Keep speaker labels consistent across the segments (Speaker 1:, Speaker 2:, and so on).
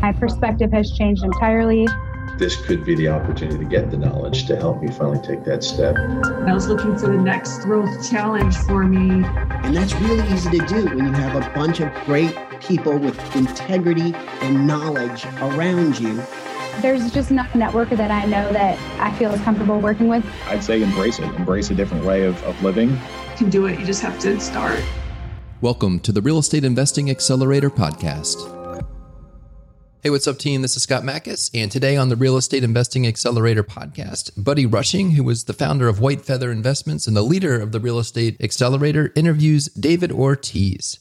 Speaker 1: My perspective has changed entirely.
Speaker 2: This could be the opportunity to get the knowledge to help me finally take that step.
Speaker 3: I was looking for the next growth challenge for me.
Speaker 4: And that's really easy to do when you have a bunch of great people with integrity and knowledge around you.
Speaker 1: There's just not a network that I know that I feel is comfortable working with.
Speaker 5: I'd say embrace it, embrace a different way of, of living. You
Speaker 3: can do it, you just have to start.
Speaker 6: Welcome to the Real Estate Investing Accelerator Podcast. Hey, what's up, team? This is Scott Mackis, and today on the Real Estate Investing Accelerator podcast, Buddy Rushing, who is the founder of White Feather Investments and the leader of the Real Estate Accelerator, interviews David Ortiz.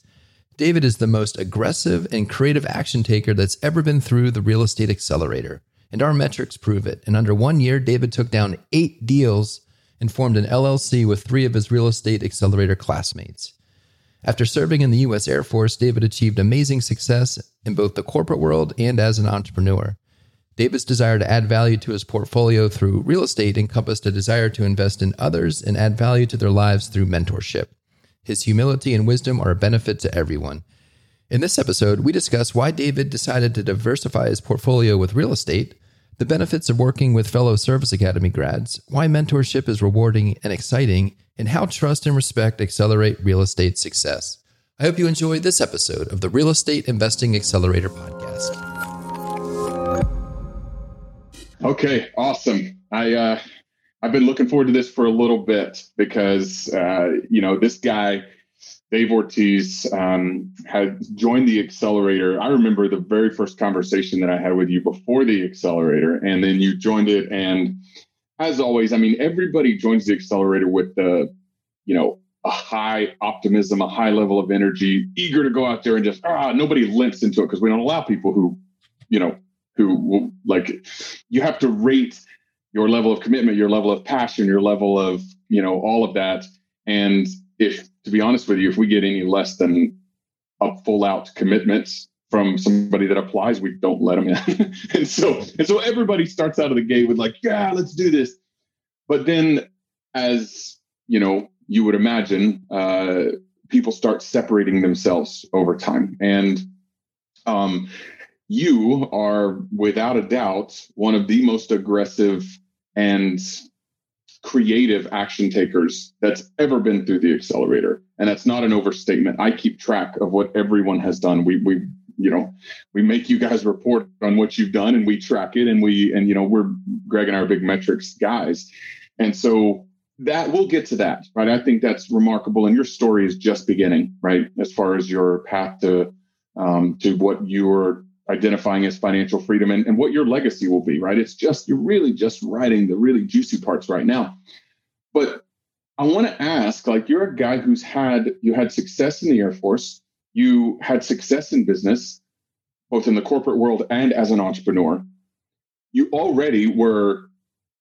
Speaker 6: David is the most aggressive and creative action taker that's ever been through the Real Estate Accelerator, and our metrics prove it. In under one year, David took down eight deals and formed an LLC with three of his Real Estate Accelerator classmates. After serving in the U.S. Air Force, David achieved amazing success in both the corporate world and as an entrepreneur. David's desire to add value to his portfolio through real estate encompassed a desire to invest in others and add value to their lives through mentorship. His humility and wisdom are a benefit to everyone. In this episode, we discuss why David decided to diversify his portfolio with real estate, the benefits of working with fellow Service Academy grads, why mentorship is rewarding and exciting, and how trust and respect accelerate real estate success. I hope you enjoyed this episode of the Real Estate Investing Accelerator podcast.
Speaker 7: Okay, awesome. I uh, I've been looking forward to this for a little bit because uh, you know this guy Dave Ortiz um, had joined the accelerator. I remember the very first conversation that I had with you before the accelerator, and then you joined it. And as always, I mean, everybody joins the accelerator with the, you know, a high optimism, a high level of energy, eager to go out there and just ah, nobody limps into it because we don't allow people who, you know, who like. You have to rate your level of commitment, your level of passion, your level of, you know, all of that. And if, to be honest with you, if we get any less than a full out commitment from somebody that applies, we don't let them in. and so, and so everybody starts out of the gate with like, yeah, let's do this. But then, as you know, you would imagine, uh, people start separating themselves over time, and um, you are without a doubt one of the most aggressive and creative action takers that's ever been through the accelerator. And that's not an overstatement. I keep track of what everyone has done. We we you know we make you guys report on what you've done and we track it and we and you know we're greg and our big metrics guys. And so that we'll get to that right? I think that's remarkable and your story is just beginning right? As far as your path to um, to what you're identifying as financial freedom and, and what your legacy will be right it's just you're really just writing the really juicy parts right now but i want to ask like you're a guy who's had you had success in the air force you had success in business, both in the corporate world and as an entrepreneur. You already were,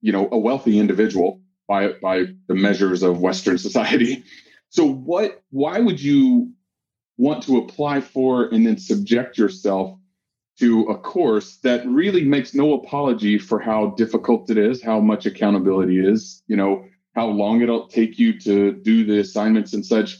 Speaker 7: you know, a wealthy individual by by the measures of Western society. So what why would you want to apply for and then subject yourself to a course that really makes no apology for how difficult it is, how much accountability is, you know, how long it'll take you to do the assignments and such.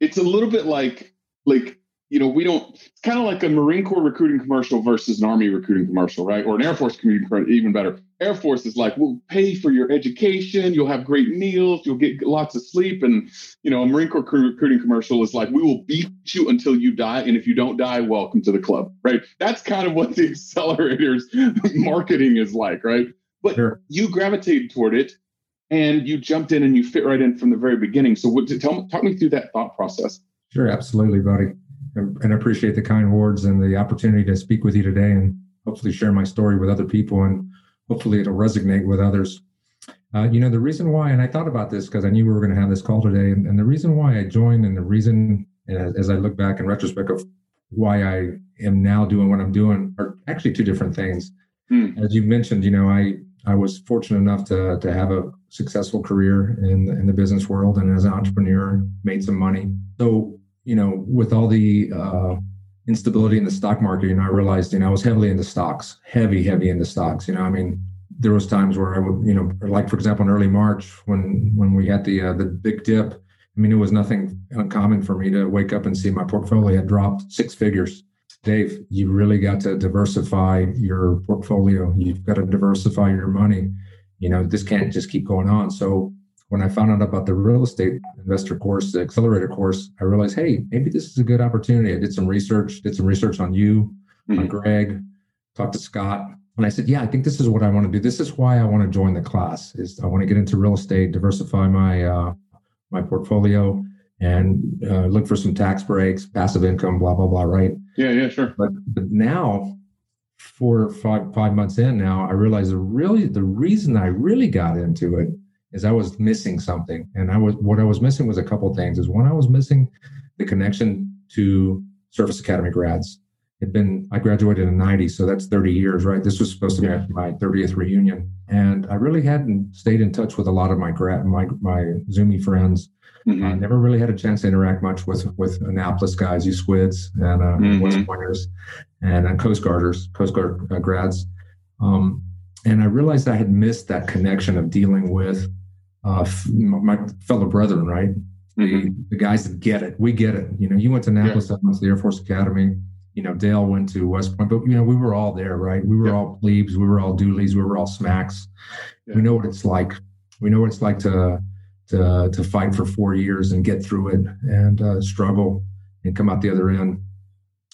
Speaker 7: It's a little bit like like you know we don't it's kind of like a marine corps recruiting commercial versus an army recruiting commercial right? Or an air force community even better. Air force is like we'll pay for your education you'll have great meals you'll get lots of sleep and you know a marine corps recruiting commercial is like we will beat you until you die and if you don't die welcome to the club right? That's kind of what the accelerators marketing is like right? But sure. you gravitated toward it and you jumped in and you fit right in from the very beginning. So what, tell, talk me through that thought process.
Speaker 8: Sure, absolutely, buddy. And I appreciate the kind words and the opportunity to speak with you today and hopefully share my story with other people and hopefully it'll resonate with others. Uh, you know, the reason why, and I thought about this because I knew we were going to have this call today, and, and the reason why I joined and the reason, as, as I look back in retrospect of why I am now doing what I'm doing are actually two different things. Mm. As you mentioned, you know, I I was fortunate enough to to have a successful career in the, in the business world and as an entrepreneur made some money. So you know, with all the uh, instability in the stock market, you know, I realized, you know, I was heavily into stocks, heavy, heavy into stocks. You know, I mean, there was times where I would, you know, like for example, in early March when when we had the uh, the big dip. I mean, it was nothing uncommon for me to wake up and see my portfolio had dropped six figures. Dave, you really got to diversify your portfolio. You've got to diversify your money. You know, this can't just keep going on. So when I found out about the real estate investor course, the accelerator course, I realized, hey, maybe this is a good opportunity. I did some research, did some research on you, mm-hmm. on Greg, talked to Scott, and I said, yeah, I think this is what I want to do. This is why I want to join the class. Is I want to get into real estate, diversify my uh, my portfolio, and uh, look for some tax breaks, passive income, blah blah blah. Right?
Speaker 7: Yeah, yeah, sure.
Speaker 8: But but now, four or five five months in now, I realize the really the reason I really got into it is I was missing something, and I was what I was missing was a couple things. Is one I was missing the connection to Service Academy grads. It'd been i graduated in 90 so that's 30 years right? This was supposed to be my 30th reunion. And i really hadn't stayed in touch with a lot of my grad my my zoomie friends. Mm-hmm. i never really had a chance to interact much with with annapolis guys you squids and uh, mm-hmm. west pointers and uh, coast guarders coast guard uh, grads. Um, and i realized i had missed that connection of dealing with uh, my fellow brethren right mm-hmm. the, the guys that get it we get it you know you went to annapolis yeah. i went to the air force academy you know, Dale went to West Point, but you know, we were all there, right? We were yeah. all plebes, we were all doolies, we were all smacks. Yeah. We know what it's like. We know what it's like to to to fight for four years and get through it and uh, struggle and come out the other end.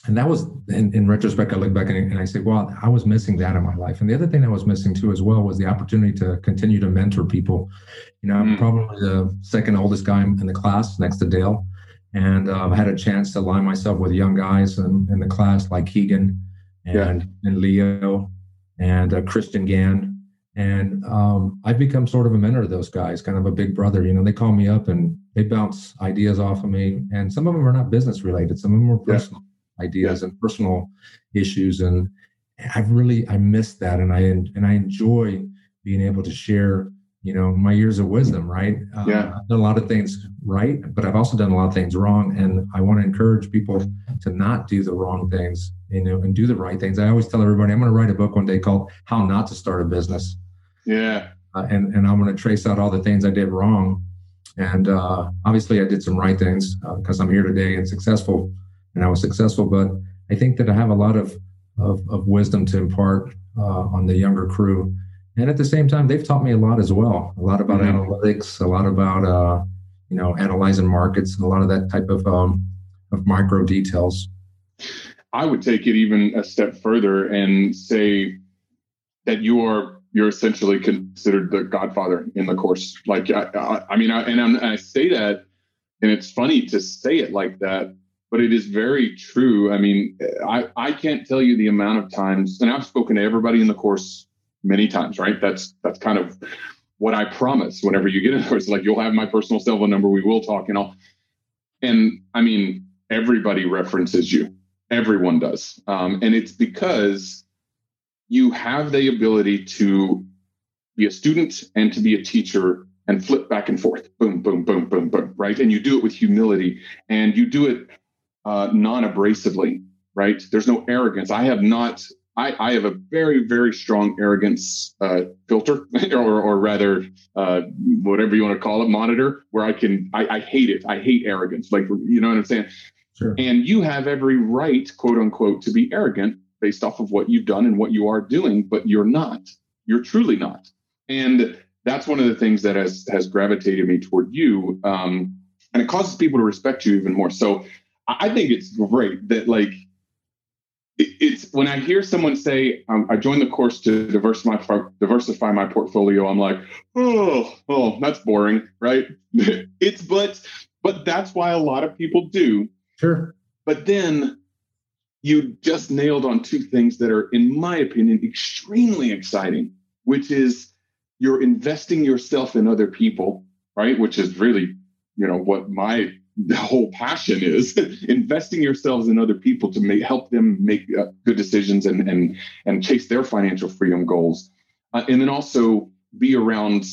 Speaker 8: And that was, in, in retrospect, I look back and, and I say, well, I was missing that in my life. And the other thing I was missing too, as well, was the opportunity to continue to mentor people. You know, I'm mm. probably the second oldest guy in the class next to Dale and uh, I had a chance to align myself with young guys in, in the class like Keegan and, yeah. and Leo and uh, Christian Gann. And um, I've become sort of a mentor to those guys, kind of a big brother. You know, they call me up and they bounce ideas off of me. And some of them are not business related, some of them are personal. Ideas and personal issues. And I've really, I miss that. And I, and I enjoy being able to share you know my years of wisdom right?
Speaker 7: Uh, yeah.
Speaker 8: I've done a lot of things right but i've also done a lot of things wrong and i want to encourage people to not do the wrong things you know and do the right things. I always tell everybody i'm going to write a book one day called how not to start a business.
Speaker 7: Yeah.
Speaker 8: Uh, and and i'm going to trace out all the things i did wrong and uh, obviously i did some right things because uh, i'm here today and successful and i was successful but i think that i have a lot of of, of wisdom to impart uh, on the younger crew. And at the same time they've taught me a lot as well a lot about mm-hmm. analytics a lot about uh, you know analyzing markets and a lot of that type of um, of micro details.
Speaker 7: I would take it even a step further and say that you are you're essentially considered the godfather in the course. Like i, I, I mean I, and, and i say that and it's funny to say it like that but it is very true i mean i i can't tell you the amount of times and i've spoken to everybody in the course many times, right? That's that's kind of what I promise whenever you get in there. It's like you'll have my personal cell phone number, we will talk and all. And I mean, everybody references you. Everyone does. Um, and it's because you have the ability to be a student and to be a teacher and flip back and forth. Boom, boom, boom, boom, boom, right? And you do it with humility and you do it uh, non abrasively, right? There's no arrogance. I have not I, I have a very, very strong arrogance uh, filter, or, or rather, uh, whatever you want to call it, monitor, where I can, I, I hate it. I hate arrogance. Like, you know what I'm saying? Sure. And you have every right, quote unquote, to be arrogant based off of what you've done and what you are doing, but you're not. You're truly not. And that's one of the things that has has gravitated me toward you. Um, and it causes people to respect you even more. So I think it's great that like it's when I hear someone say, um, "I joined the course to diversify my, diversify my portfolio," I'm like, "Oh, oh, that's boring, right?" it's but but that's why a lot of people do.
Speaker 8: Sure.
Speaker 7: But then you just nailed on two things that are, in my opinion, extremely exciting, which is you're investing yourself in other people, right? Which is really, you know, what my the whole passion is investing yourselves in other people to make, help them make uh, good decisions and and and chase their financial freedom goals. Uh, and then also be around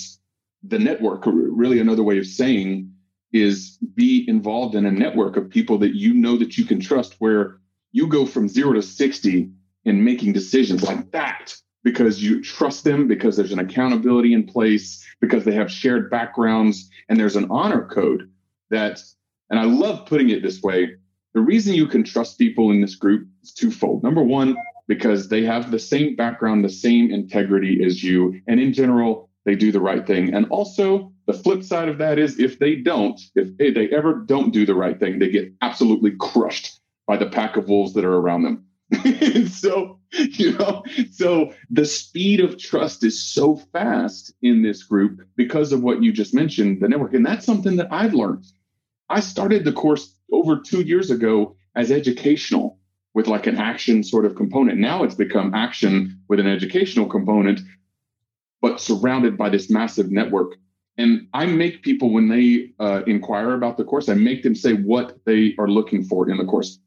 Speaker 7: the network. Really another way of saying is be involved in a network of people that you know that you can trust where you go from 0 to 60 in making decisions like that because you trust them because there's an accountability in place because they have shared backgrounds and there's an honor code that and I love putting it this way the reason you can trust people in this group is twofold. Number one, because they have the same background, the same integrity as you. And in general, they do the right thing. And also, the flip side of that is if they don't, if they ever don't do the right thing, they get absolutely crushed by the pack of wolves that are around them. so, you know, so the speed of trust is so fast in this group because of what you just mentioned, the network. And that's something that I've learned. I started the course over two years ago as educational with like an action sort of component. Now it's become action with an educational component, but surrounded by this massive network. And I make people, when they uh, inquire about the course, I make them say what they are looking for in the course.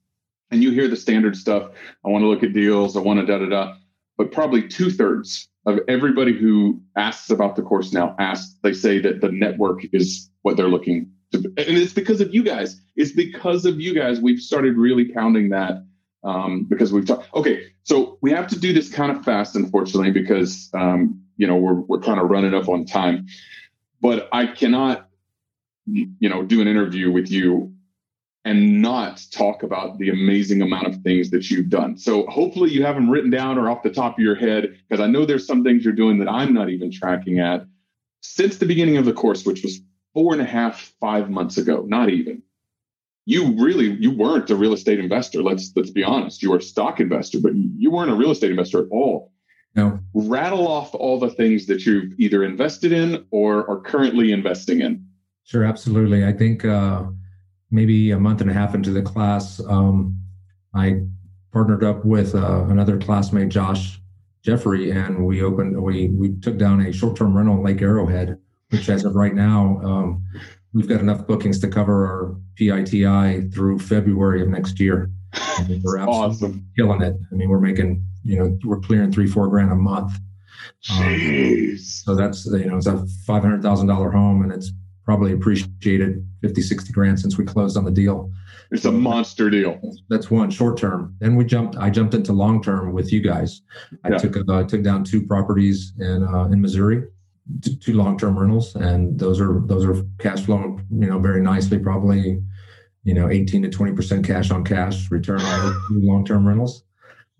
Speaker 7: And you hear the standard stuff. I want to look at deals. I want to da da da. But probably two thirds of everybody who asks about the course now asks, they say that the network is what they're looking. And it's because of you guys. It's because of you guys. We've started really pounding that um, because we've talked. Okay, so we have to do this kind of fast, unfortunately, because um, you know we're we're kind of running up on time. But I cannot, you know, do an interview with you and not talk about the amazing amount of things that you've done. So hopefully you have them written down or off the top of your head, because I know there's some things you're doing that I'm not even tracking at. Since the beginning of the course, which was four and a half, five months ago, not even, you really you weren't a real estate investor. Let's let's be honest. You were a stock investor, but you weren't a real estate investor at all.
Speaker 8: No.
Speaker 7: Rattle off all the things that you've either invested in or are currently investing in.
Speaker 8: Sure, absolutely. I think uh, maybe a month and a half into the class, um, I partnered up with uh, another classmate, Josh Jeffrey, and we opened we we took down a short term rental in Lake Arrowhead, which as of right now, um, we've got enough bookings to cover our PITI through February of next year.
Speaker 7: I mean, we're awesome,
Speaker 8: killing it. I mean, we're making you know we're clearing three four grand a month.
Speaker 7: Um,
Speaker 8: so that's you know it's a five hundred thousand dollar home, and it's probably appreciated 50, 60 grand since we closed on the deal.
Speaker 7: It's a monster deal.
Speaker 8: That's one short term. Then we jumped. I jumped into long term with you guys. I yeah. took uh, took down two properties in uh, in Missouri, two, two long term rentals, and those are those are cash flowing. You know, very nicely. Probably, you know, eighteen to twenty percent cash on cash return on long term rentals.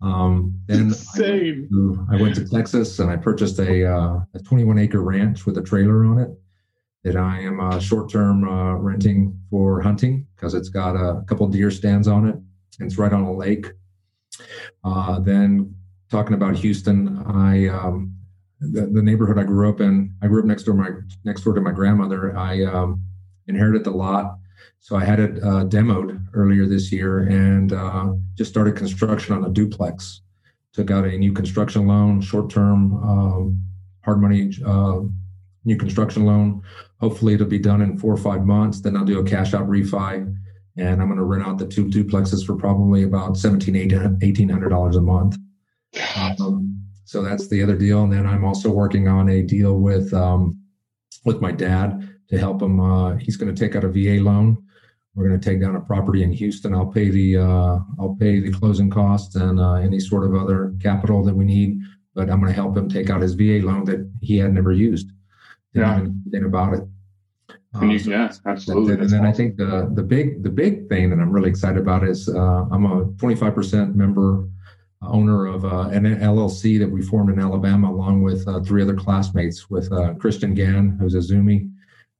Speaker 8: Um, then
Speaker 7: Insane.
Speaker 8: I went, to, I went, to, Texas and I purchased a, uh, a 21 acre ranch with a trailer on it that I am uh, short term uh, renting for hunting because it's got a couple deer stands on it. And it's right on a lake. Uh, then talking about Houston, I um, the, the, neighborhood I grew up in. I grew up next door my next door to my grandmother. I um, inherited the lot, so I had it uh, demoed earlier this year and uh, just started construction on a duplex. Took out a new construction loan, short term um, hard money uh, new construction loan. Hopefully, it'll be done in four or five months. Then I'll do a cash out refi, and I'm going to rent out the two duplexes for probably about seventeen, eighteen hundred dollars a month. Um, so that's the other deal. And then I'm also working on a deal with um, with my dad to help him. Uh, he's going to take out a VA loan. We're going to take down a property in Houston. I'll pay the uh, I'll pay the closing costs and uh, any sort of other capital that we need. But I'm going to help him take out his VA loan that he had never used yeah. anything about it.
Speaker 7: Um, you, so yeah, absolutely.
Speaker 8: And then awesome. I think the the big the big thing that I'm really excited about is uh, I'm a 25% member owner of uh, an LLC that we formed in Alabama along with uh, three other classmates with uh, Christian Gann, who's a Zoomie,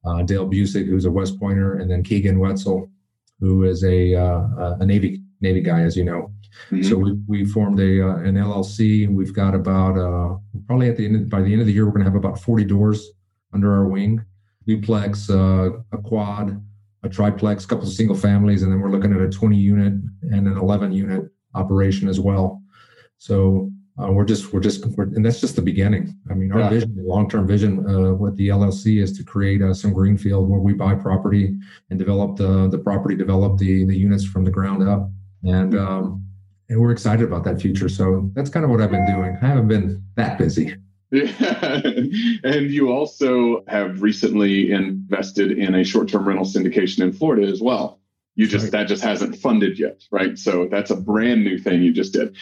Speaker 8: uh, Dale Busick, who's a West Pointer, and then Keegan Wetzel, who is a a Navy Navy guy, as you know. Mm-hmm. So we, we formed a an LLC. And we've got about probably at the end by the end of the year we're going to have about 40 doors under our wing duplex, uh, a quad, a triplex, a couple of single families, and then we're looking at a 20 unit and an 11 unit operation as well. So uh, we're just we're just we're, and that's just the beginning. I mean, our yeah. vision, long term vision uh, with the LLC is to create uh, some greenfield where we buy property and develop the the property, develop the the units from the ground up, and um, and we're excited about that future. So that's kind of what I've been doing. I haven't been that busy.
Speaker 7: Yeah. and you also have recently invested in a short-term rental syndication in Florida as well. You just right. that just hasn't funded yet, right? So that's a brand new thing you just did.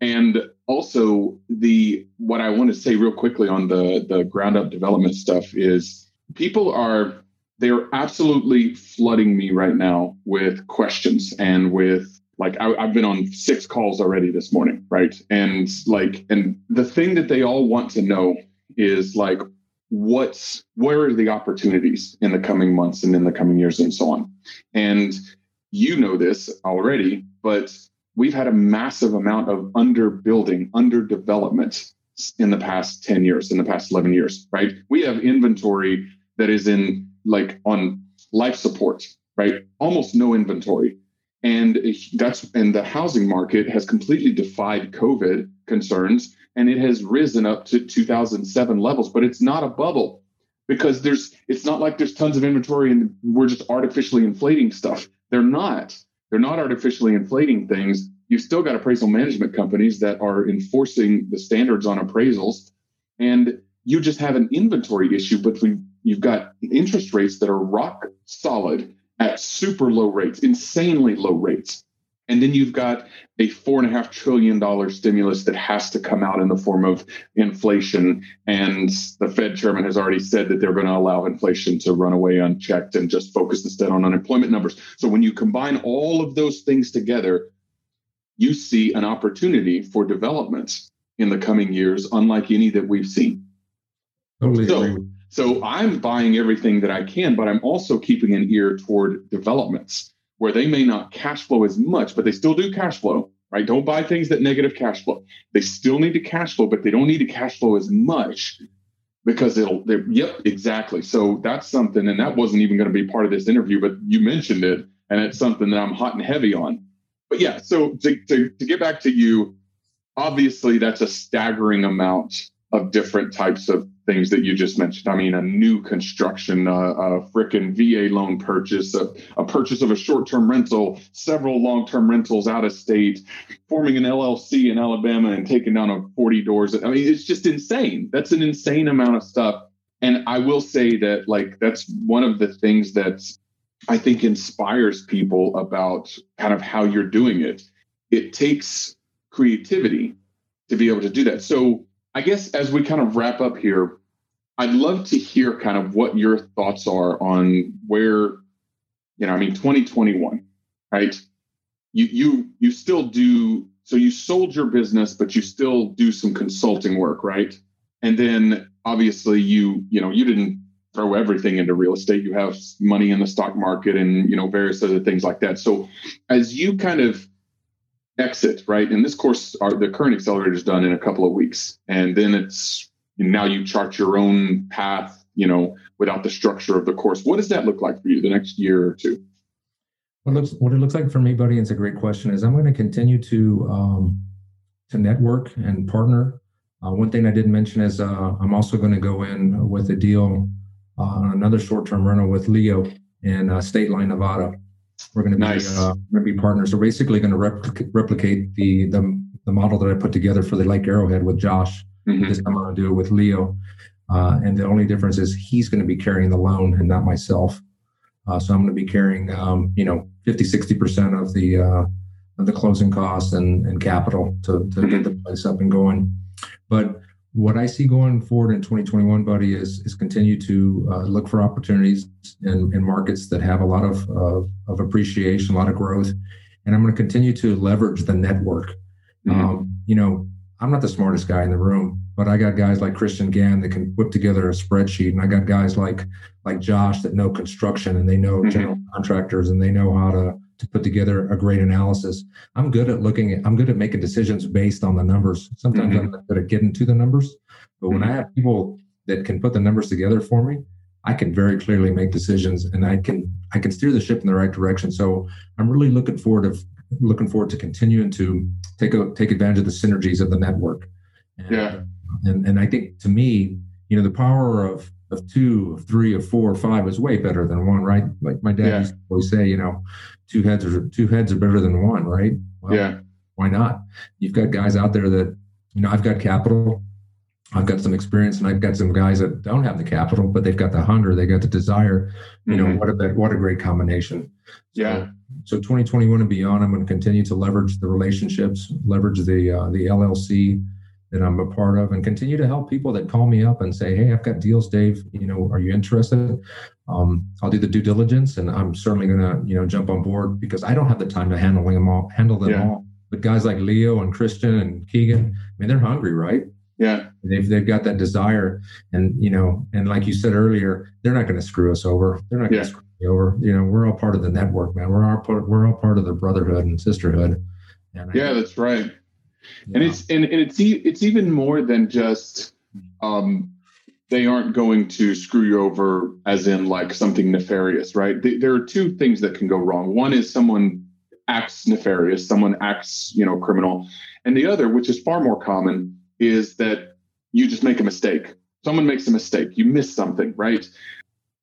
Speaker 7: And also the what I want to say real quickly on the the ground up development stuff is people are they're absolutely flooding me right now with questions and with like I, have been on six calls already this morning right and like and the thing that they all want to know is like what's where are the opportunities in the coming months and in the coming years and so on and you know this already but we've had a massive amount of underbuilding underdevelopment in the past 10 years in the past 11 years right? We have inventory that is in like on life support right? Almost no inventory. And that's and the housing market has completely defied covid concerns and it has risen up to 2007 levels but it's not a bubble because there's it's not like there's tons of inventory and we're just artificially inflating stuff they're not. They're not artificially inflating things. You've still got appraisal management companies that are enforcing the standards on appraisals. And you just have an inventory issue but we, you've got interest rates that are rock solid at super low rates, insanely low rates. And then you've got a four and a half trillion dollar stimulus that has to come out in the form of inflation. And the Fed chairman has already said that they're going to allow inflation to run away unchecked and just focus instead on unemployment numbers. So when you combine all of those things together, you see an opportunity for development in the coming years, unlike any that we've seen.
Speaker 8: Totally
Speaker 7: so,
Speaker 8: agree.
Speaker 7: So I'm buying everything that I can, but I'm also keeping an ear toward developments where they may not cash flow as much, but they still do cash flow, right? Don't buy things that negative cash flow. They still need to cash flow, but they don't need to cash flow as much because it'll, yep, exactly. So that's something, and that wasn't even going to be part of this interview, but you mentioned it, and it's something that I'm hot and heavy on. But yeah, so to, to, to get back to you, obviously that's a staggering amount of different types of things that you just mentioned. I mean, a new construction, uh, a frickin' VA loan purchase, a, a purchase of a short-term rental, several long-term rentals out of state, forming an LLC in Alabama and taking down a 40 doors. I mean, it's just insane. That's an insane amount of stuff. And I will say that, like, that's one of the things that I think inspires people about kind of how you're doing it. It takes creativity to be able to do that. So I guess as we kind of wrap up here, I'd love to hear kind of what your thoughts are on where, you know, I mean, 2021, right? You you you still do so you sold your business, but you still do some consulting work, right? And then obviously you, you know, you didn't throw everything into real estate. You have money in the stock market and you know various other things like that. So as you kind of exit, right? And this course, our, the current accelerator is done in a couple of weeks, and then it's and now you chart your own path, you know, without the structure of the course. What does that look like for you the next year or two?
Speaker 8: What looks what it looks like for me, buddy, it's a great question. Is I'm going to continue to um, to network and partner. Uh, one thing I didn't mention is uh, I'm also going to go in with a deal uh, on another short-term rental with Leo in uh, Stateline, Nevada. We're going to be
Speaker 7: Nice.
Speaker 8: uh, going to be partners. We're basically going to replicate, replicate the, the the model that I put together for the Lake Arrowhead with Josh.
Speaker 7: Mhm.
Speaker 8: This time I'm going to do it with Leo, uh, and the only difference is he's going to be carrying the loan and not myself. Uh, so I'm going to be carrying, um, you know, 50, 60 percent of the uh, of the closing costs and, and capital to, to get the place up and going. But what I see going forward in 2021, buddy, is is continue to uh, look for opportunities in, in markets that have a lot of, of of appreciation, a lot of growth, and I'm going to continue to leverage the network.
Speaker 7: Mhm.
Speaker 8: Um, you know, I'm not the smartest guy in the room, but I got guys like Christian Gann that can whip together a spreadsheet, and I got guys like like Josh that know construction and they know
Speaker 7: Mhm.
Speaker 8: general contractors and they know how to to put together a great analysis. I'm good at looking at I'm good at making decisions based on the numbers. Sometimes I'm not good at getting to the numbers, but when I have people that can put the numbers together for me, I can very clearly make decisions and I can I can steer the ship in the right direction. So I'm really looking forward to looking forward to continuing to take a, take advantage of the synergies of the network. And,
Speaker 7: Yeah.
Speaker 8: And and I think to me, you know, the power of of two, of three, of four, or five is way better than one, right? Like my dad
Speaker 7: Yeah.
Speaker 8: used to always say, you know, two heads are two heads are better than one, right? Well,
Speaker 7: yeah.
Speaker 8: why not? You've got guys out there that, you know, I've got capital, I've got some experience, and I've got some guys that don't have the capital, but they've got the hunger, they got the desire. You know,
Speaker 7: Mhm.
Speaker 8: what a what a great combination.
Speaker 7: Yeah.
Speaker 8: So 2021 and beyond, I'm going to continue to leverage the relationships, leverage the uh, the LLC that I'm a part of, and continue to help people that call me up and say, "Hey, I've got deals, Dave. You know, are you interested?" um, I'll do the due diligence, and I'm certainly going to you know jump on board because I don't have the time to handle them all. Handle them
Speaker 7: Yeah.
Speaker 8: all. But guys like Leo and Christian and Keegan, I mean, they're hungry, right?
Speaker 7: Yeah.
Speaker 8: They've they've got that desire, and you know, and like you said earlier, they're not going to screw us over. They're not going to Screw me over. You know, we're all part of the network, man. We're all part. We're all part of the brotherhood and sisterhood. And I-
Speaker 7: Yeah, that's right.
Speaker 8: you
Speaker 7: and
Speaker 8: know,
Speaker 7: it's and, and it's e- it's even more than just um they aren't going to screw you over as in like something nefarious right Th- there are two things that can go wrong one is someone acts nefarious someone acts you know criminal and the other which is far more common is that you just make a mistake someone makes a mistake you miss something right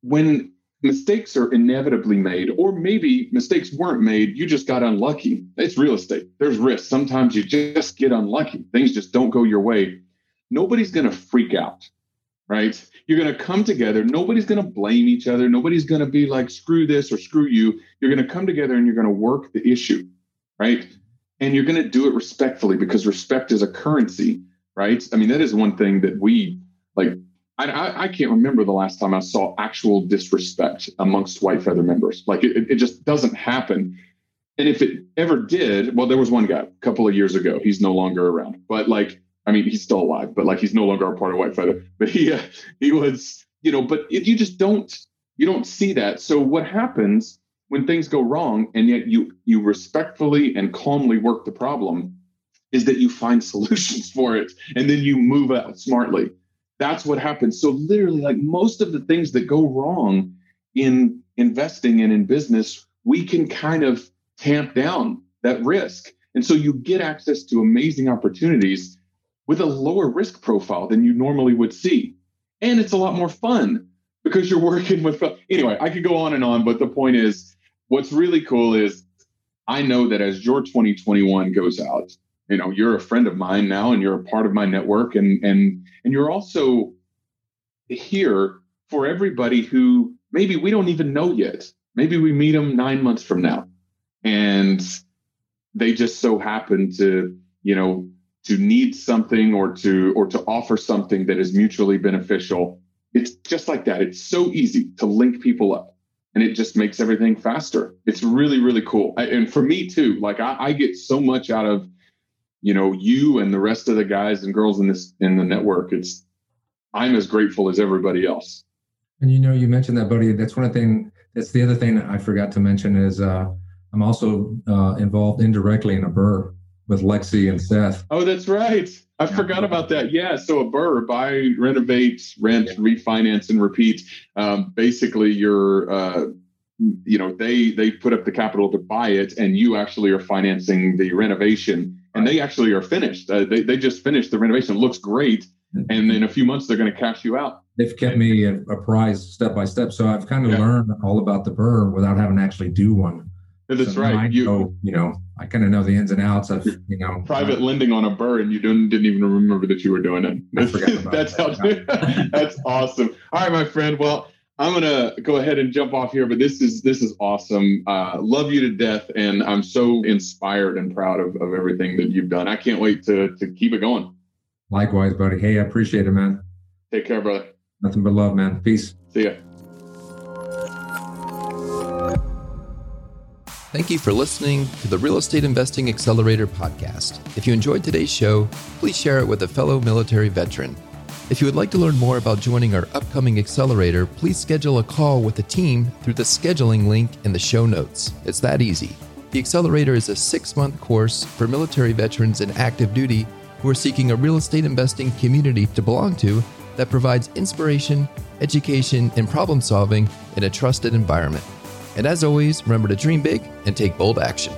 Speaker 7: when mistakes are inevitably made, or maybe mistakes weren't made, you just got unlucky. It's real estate. There's risk. Sometimes you just get unlucky. Things just don't go your way. Nobody's going to freak out, right? You're going to come together. Nobody's going to blame each other. Nobody's going to be like, screw this or screw you. You're going to come together and you're going to work the issue, right? And you're going to do it respectfully because respect is a currency, right? I mean, that is one thing that we like I, I, can't remember the last time I saw actual disrespect amongst white feather members. Like it, it just doesn't happen. And if it ever did, well, there was one guy a couple of years ago. He's no longer around, but like, I mean, he's still alive, but like, he's no longer a part of white feather. But he, uh, he was, you know. But it, you just don't, you don't see that. So what happens when things go wrong, and yet you you respectfully and calmly work the problem, is that you find solutions for it, and then you move out smartly that's what happens. So literally, like most of the things that go wrong in investing and in business, we can kind of tamp down that risk. And so you get access to amazing opportunities with a lower risk profile than you normally would see. And it's a lot more fun because you're working with anyway, I could go on and on, but the point is what's really cool is I know that as your 2021 goes out, you know you're a friend of mine now and you're a part of my network and and and you're also here for everybody who maybe we don't even know yet. Maybe we meet them nine months from now. And they just so happen to you know to need something or to or to offer something that is mutually beneficial. It's just like that. It's so easy to link people up and it just makes everything faster. It's really really cool. And for me too like I, I get so much out of you know you and the rest of the guys and girls in this in the network it's i'm as grateful as everybody else
Speaker 8: And you know, you mentioned that, buddy. That's one thing. That's the other thing that I forgot to mention is uh, I'm also uh, involved indirectly in a BRRRR with Lexi and Seth.
Speaker 7: oh that's right i forgot about that yeah so a BRRRR buy renovate rent refinance and repeat um, basically you're uh, you know they they put up the capital to buy it and you actually are financing the renovation and they actually are finished uh, they, they just finished the renovation it looks great and in a few months they're going to cash you out
Speaker 8: They've kept me apprised step by step, so I've kind of
Speaker 7: Yeah.
Speaker 8: learned all about the BRRRR without having to actually do one.
Speaker 7: that's
Speaker 8: So now I
Speaker 7: right you
Speaker 8: know, you know, I kind of know the ins and outs of you know
Speaker 7: private lending on a BRRRR and you didn't, didn't even remember that you were doing it.
Speaker 8: I forgot about
Speaker 7: that's
Speaker 8: that.
Speaker 7: how that's awesome. All right, my friend. Well, I'm gonna go ahead and jump off here, but this is this is awesome. Uh, love you to death, and I'm so inspired and proud of, of everything that you've done. I can't wait to to keep it going.
Speaker 8: Likewise, buddy. Hey, I appreciate it, man.
Speaker 7: Take care, brother.
Speaker 8: Nothing but love, man. Peace.
Speaker 7: See ya.
Speaker 6: Thank you for listening to the Real Estate Investing Accelerator podcast. If you enjoyed today's show, please share it with a fellow military veteran. If you would like to learn more about joining our upcoming accelerator, please schedule a call with the team through the scheduling link in the show notes. It's that easy. The accelerator is a six month course for military veterans in active duty who are seeking a real estate investing community to belong to that provides inspiration, education, and problem solving in a trusted environment. And as always, remember to dream big and take bold action.